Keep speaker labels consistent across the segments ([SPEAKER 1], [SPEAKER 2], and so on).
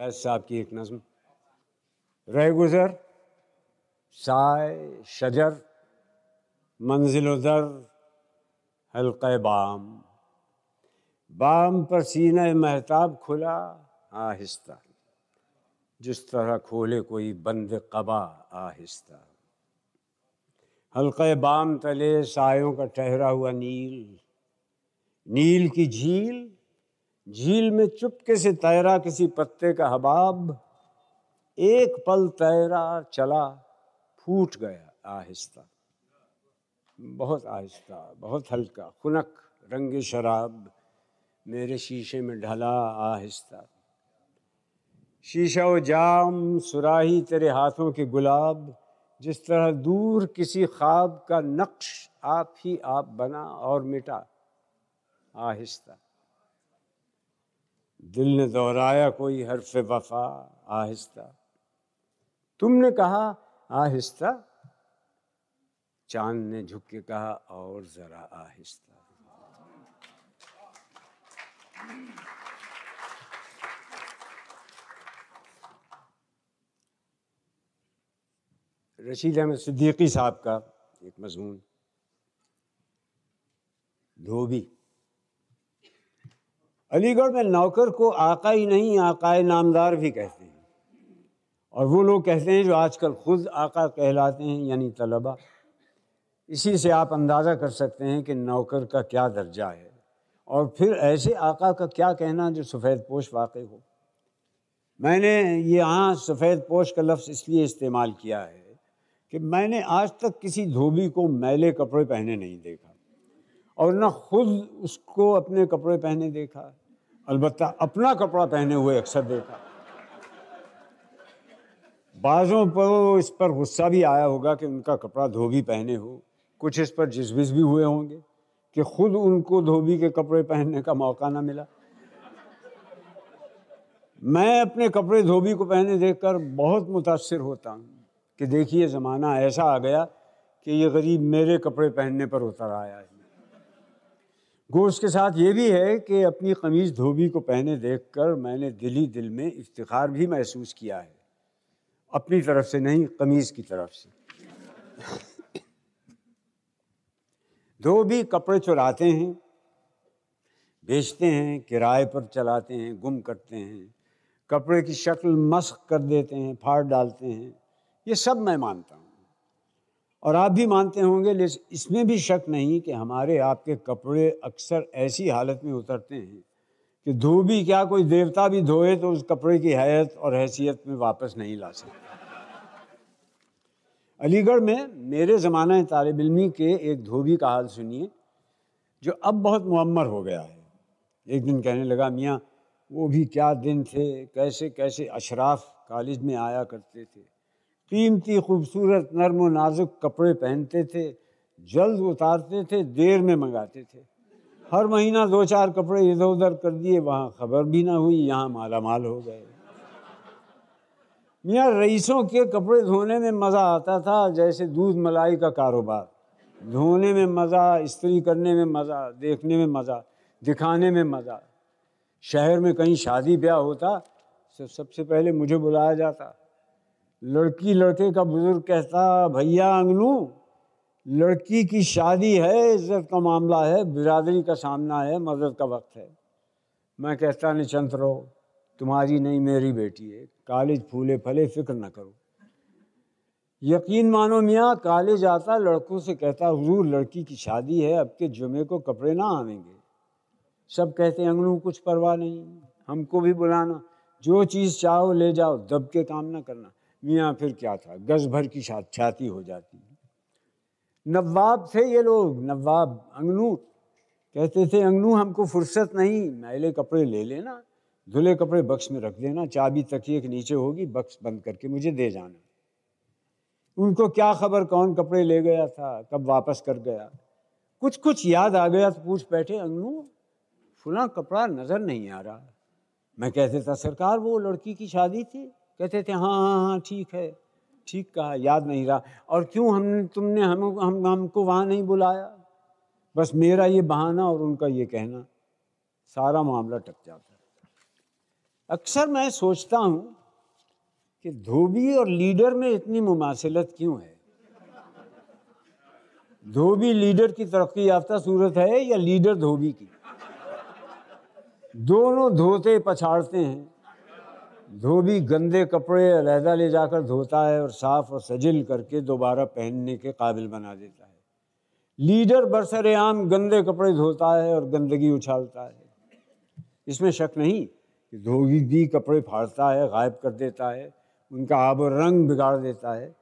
[SPEAKER 1] फैज साहब की एक नज्म। रह गुज़र साय, शजर मंजिल दर हल्क बाम। बाम पर सीना महताब खुला, आहिस्ता। जिस तरह खोले कोई बंद कबा, आहिस्ता। हल्के बाम तले सायों का ठहरा हुआ नील। नील की झील झील में चुपके से तैरा किसी पत्ते का हबाब। एक पल तैरा चला, फूट गया आहिस्ता। बहुत आहिस्ता, बहुत हल्का, खुनक, रंग शराब मेरे शीशे में ढला आहिस्ता। शीशा व जाम, सुराही तेरे हाथों के गुलाब, जिस तरह दूर किसी ख्वाब का नक्श आप ही आप बना और मिटा, आहिस्ता। दिल ने दोहराया कोई हरफ वफा, आहिस्ता। तुमने कहा, आहिस्ता। चाँद ने झुक के कहा, और जरा आहिस्ता। रशीद अहमद सिद्दीकी साहब का एक मजमून। धोबी। अलीगढ़ में नौकर को आका ही नहीं आकाए नामदार भी कहते हैं। और वो लोग कहते हैं जो आजकल खुद आका कहलाते हैं, यानी तलबा। इसी से आप अंदाज़ा कर सकते हैं कि नौकर का क्या दर्जा है। और फिर ऐसे आका का क्या कहना जो सफ़ेद पोश वाक़ हो? मैंने यहाँ सफ़ेद पोश का लफ्ज़ इसलिए इस्तेमाल किया है कि मैंने आज तक किसी धोबी को मैले कपड़े पहने नहीं देखा। और न खुद उसको अपने कपड़े पहने देखा। अलबत्ता अपना कपड़ा पहने हुए अक्सर देखा। बाज़ों पर इस पर गुस्सा भी आया होगा कि उनका कपड़ा धोबी पहने हो। कुछ इस पर जिसबिस भी हुए होंगे कि खुद उनको धोबी के कपड़े पहनने का मौका ना मिला। मैं अपने कपड़े धोबी को पहने देखकर बहुत मुतासर होता हूँ कि देखिए ज़माना ऐसा आ गया कि ये गरीब मेरे कपड़े पहनने पर उतर आया है। गोश के साथ ये भी है कि अपनी कमीज़ धोबी को पहने देखकर मैंने दिली दिल में इफ्तार भी महसूस किया है। अपनी तरफ़ से नहीं, कमीज़ की तरफ़ से। धोबी कपड़े चुराते हैं, बेचते हैं, किराए पर चलाते हैं, गुम करते हैं। कपड़े की शक्ल मस्क कर देते हैं, फाड़ डालते हैं। ये सब मैं मानता हूँ। और आप भी मानते होंगे इसमें भी शक नहीं कि हमारे आपके कपड़े अक्सर ऐसी हालत में उतरते हैं कि धोबी क्या कोई देवता भी धोए तो उस कपड़े की हैत और हैसियत में वापस नहीं ला सकते। अलीगढ़ में मेरे ज़माना तालब इलमी के एक धोबी का हाल सुनिए, जो अब बहुत मुअम्मर हो गया है। एक दिन कहने लगा, मियाँ, वो भी क्या दिन थे, कैसे कैसे अशराफ कॉलेज में आया करते थे? कीमती, खूबसूरत, नरम व नाजुक कपड़े पहनते थे, जल्द उतारते थे, देर में मंगाते थे। हर महीना दो चार कपड़े इधर उधर कर दिए, वहाँ खबर भी ना हुई, यहाँ माला माल हो गए। मियाँ, रईसों के कपड़े धोने में मज़ा आता था, जैसे दूध मलाई का कारोबार। धोने में मज़ा, इस्त्री करने में मज़ा, देखने में मज़ा, दिखाने में मज़ा। शहर में कहीं शादी ब्याह होता तो सबसे पहले मुझे बुलाया जाता। लड़की लड़के का बुज़ुर्ग कहता, भैया अंगनू, लड़की की शादी है, इज़्ज़त का मामला है, बिरादरी का सामना है, मदद का वक्त है। मैं कहता निचंत रहो, तुम्हारी नहीं, मेरी बेटी है। कॉलेज फूले फले, फ़िक्र न करो। यकीन मानो मियाँ, कॉलेज आता, लड़कों से कहता, हुजूर, लड़की की शादी है, अब के जुमे को कपड़े ना आवेंगे। सब कहते, अंगनू, कुछ परवाह नहीं, हमको भी बुलाना। जो चीज़ चाहो, ले जाओ दब के काम ना करना। मियाँ फिर क्या था? गज भर की छाती हो जाती। नवाब थे ये लोग, नवाब अंगनू। कहते थे, अंगनू, हमको फुर्सत नहीं, मैले कपड़े ले लेना, धुले कपड़े बक्स में रख देना, चाबी तकिए के नीचे होगी, बक्स बंद करके मुझे दे जाना। उनको क्या खबर, कौन कपड़े ले गया था, कब वापस कर गया? कुछ कुछ याद आ गया तो पूछ बैठे, अंगनू, फुला कपड़ा नज़र नहीं आ रहा। मैं कहते था सरकार वो लड़की की शादी थी? कहते थे हाँ हाँ हाँ ठीक है, ठीक कहा, याद नहीं रहा। और क्यों हम, तुमने हम हम, हमको वहाँ नहीं बुलाया? बस मेरा ये बहाना और उनका ये कहना, सारा मामला टक जाता है। अक्सर मैं सोचता हूँ कि धोबी और लीडर में इतनी मुमासिलत क्यों है? धोबी लीडर की तरक्की याफ्ता सूरत है या लीडर धोबी की? दोनों धोते पछाड़ते हैं। धोबी गंदे कपड़े अलहदा ले जाकर धोता है और साफ़ और सजिल करके दोबारा पहनने के काबिल बना देता है। लीडर बरसर आम गंदे कपड़े धोता है और गंदगी उछालता है। इसमें शक नहीं कि धोबी भी कपड़े फाड़ता है, गायब कर देता है, उनका आब रंग बिगाड़ देता है।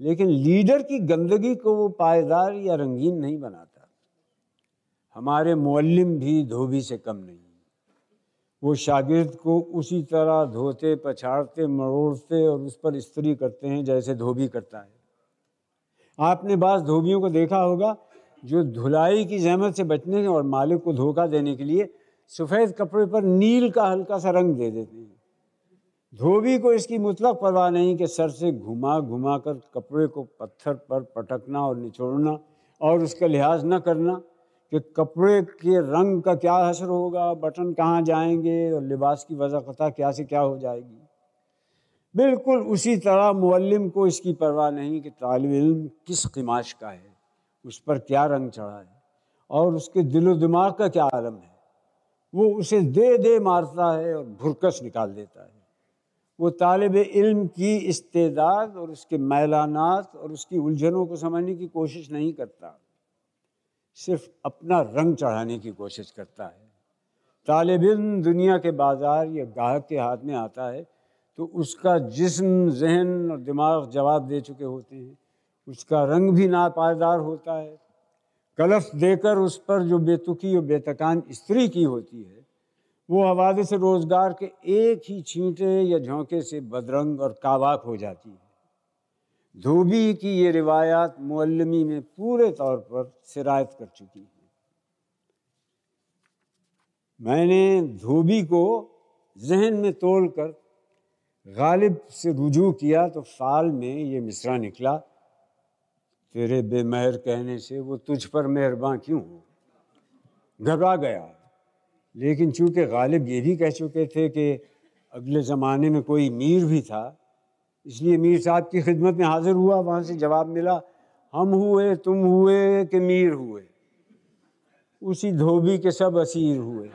[SPEAKER 1] लेकिन लीडर की गंदगी को वो पायदार या रंगीन नहीं बनाता। हमारे मौलम भी धोबी से कम नहीं। वो शागिर्द को उसी तरह धोते, पछाड़ते, मरोड़ते और उस पर स्त्री करते हैं जैसे धोबी करता है। आपने बास धोबियों को देखा होगा, जो धुलाई की जहमत से बचने और मालिक को धोखा देने के लिए सफ़ेद कपड़े पर नील का हल्का सा रंग दे देते हैं। धोबी को इसकी मुतलक परवाह नहीं कि सर से घुमा घुमा कर कपड़े को पत्थर पर पटकना और निचोड़ना और उसका लिहाज न करना। कि कपड़े के रंग का क्या असर होगा, बटन कहाँ जाएँगे और लिबास की वजह क्या से क्या हो जाएगी। बिल्कुल उसी तरह मुअल्लिम को इसकी परवाह नहीं कि तालब इल्म किस किमाश का है, उस पर क्या रंग चढ़ा है और उसके दिलो दिमाग का क्या आलम है। वो उसे दे दे मारता है और भुरकस निकाल देता है। वो तालब इल्म की इस्तेदाद और उसके मैलानात और उसकी उलझनों को समझने की कोशिश नहीं करता। सिर्फ़ अपना रंग चढ़ाने की कोशिश करता है। तालब इल्म दुनिया के बाज़ार या गाहक के हाथ में आता है तो उसका जिस्म, जहन और दिमाग जवाब दे चुके होते हैं। उसका रंग भी नापायदार होता है। कलफ देकर उस पर जो बेतुकी और बेतकान स्त्री की होती है, वो हवाले से रोज़गार के एक ही छींटे या झोंके से बदरंग और कावाक हो जाती है। धोबी की ये रिवायात मुअल्लमी में पूरे तौर पर सिरायत कर चुकी है। मैंने धोबी को जहन में तोड़ कर गालिब से रुजू किया तो फाल में ये मिसरा निकला। तेरे बेमहर कहने से वो तुझ पर मेहरबान क्यों हो? घबरा गया। लेकिन चूँकि गालिब ये भी कह चुके थे कि अगले ज़माने में कोई मीर भी था इसलिए मीर साहब की खिदमत में हाजिर हुआ, वहाँ से जवाब मिला, हम हुए, तुम हुए कि मीर हुए? उसी धोबी के सब असीर हुए।